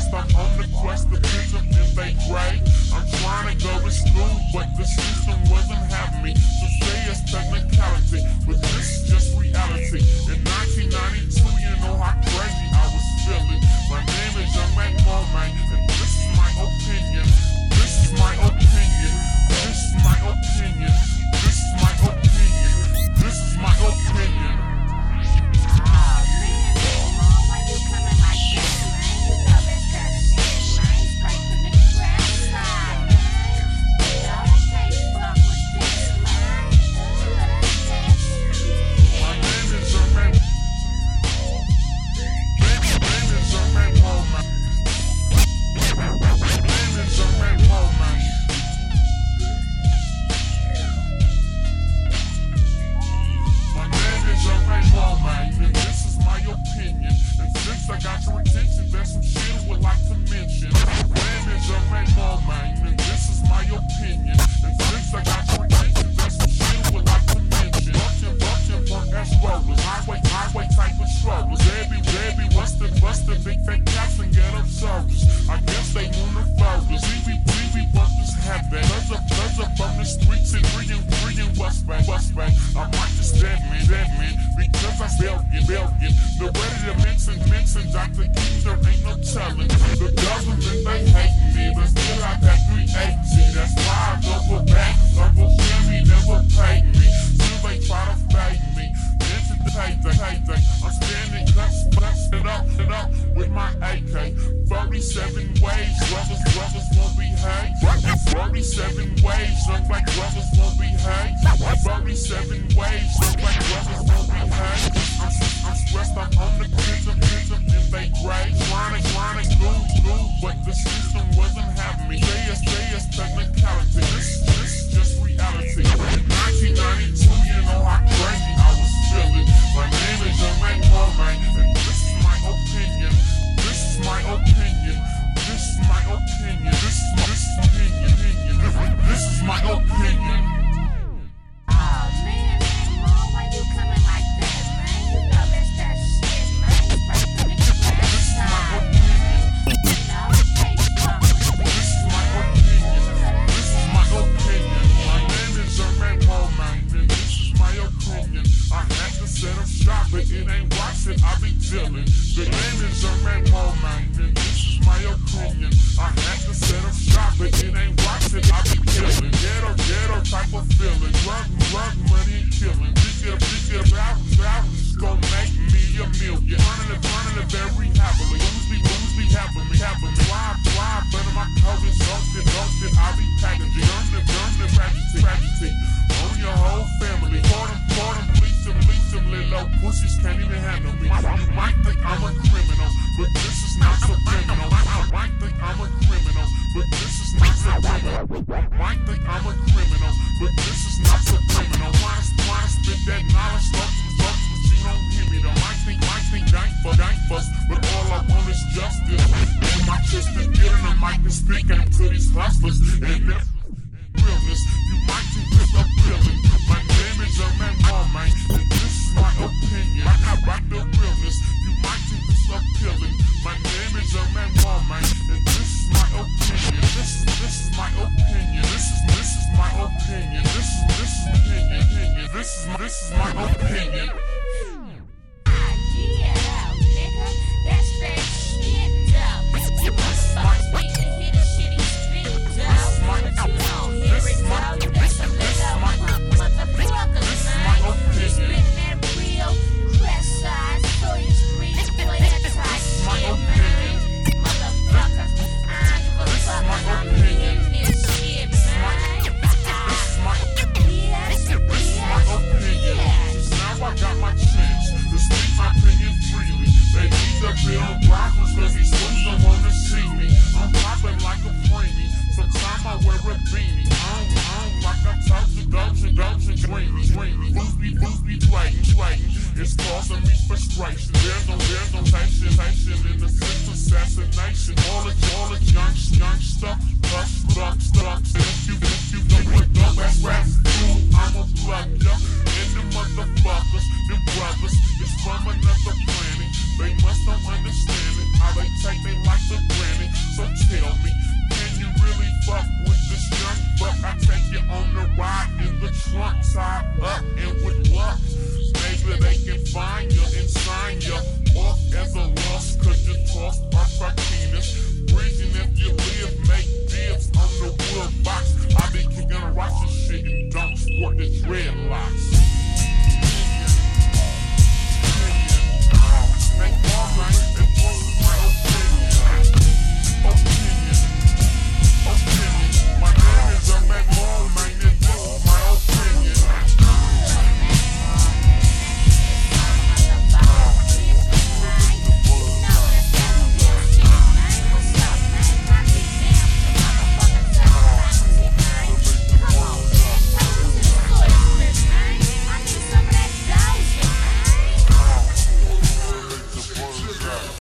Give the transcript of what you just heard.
stressed, I'm on the quest to fix them if they gray. I'm trying to go to school, but the system wasn't having me. So flashback. I might just dead man, dead man, because I billion, billion. The way to mention, mention Dr. King, there ain't no telling. The government, they hate me, but still I got 380. That's why I go for back, Uncle Jimmy never paid me. Still they try to fake me. Mention the payday, payday. I'm standing, cuts, cuts it up, it up with my AK. 47 ways, brothers, brothers won't behave. 47 ways, look like brothers won't behave. 47 ways, look like brothers won't behave. I'm, I'm stressed, I'm on the prison, justice. And my chest is getting the mic and speaking to these hustlers. And if It's causing me frustration. There's no, there's no patient, patient in the sense assassination. All the, all the young, young stuff, stuff, stuff, stuff. If you, if you know what dumb ass raps do, I'm a plug ya. And the motherfuckers, them brothers, is from another planet. They must not understand it. How they take their life for granted. So tell me, can you really fuck with this young buck? I take you on the ride in the trunk, tied up and with luck. Maybe they find you and sign you off as a loss cause you tossed our penis. Breathing if you live, make dibs on the wood box. I be kicking rocks and shit and don't sport the dreadlocks.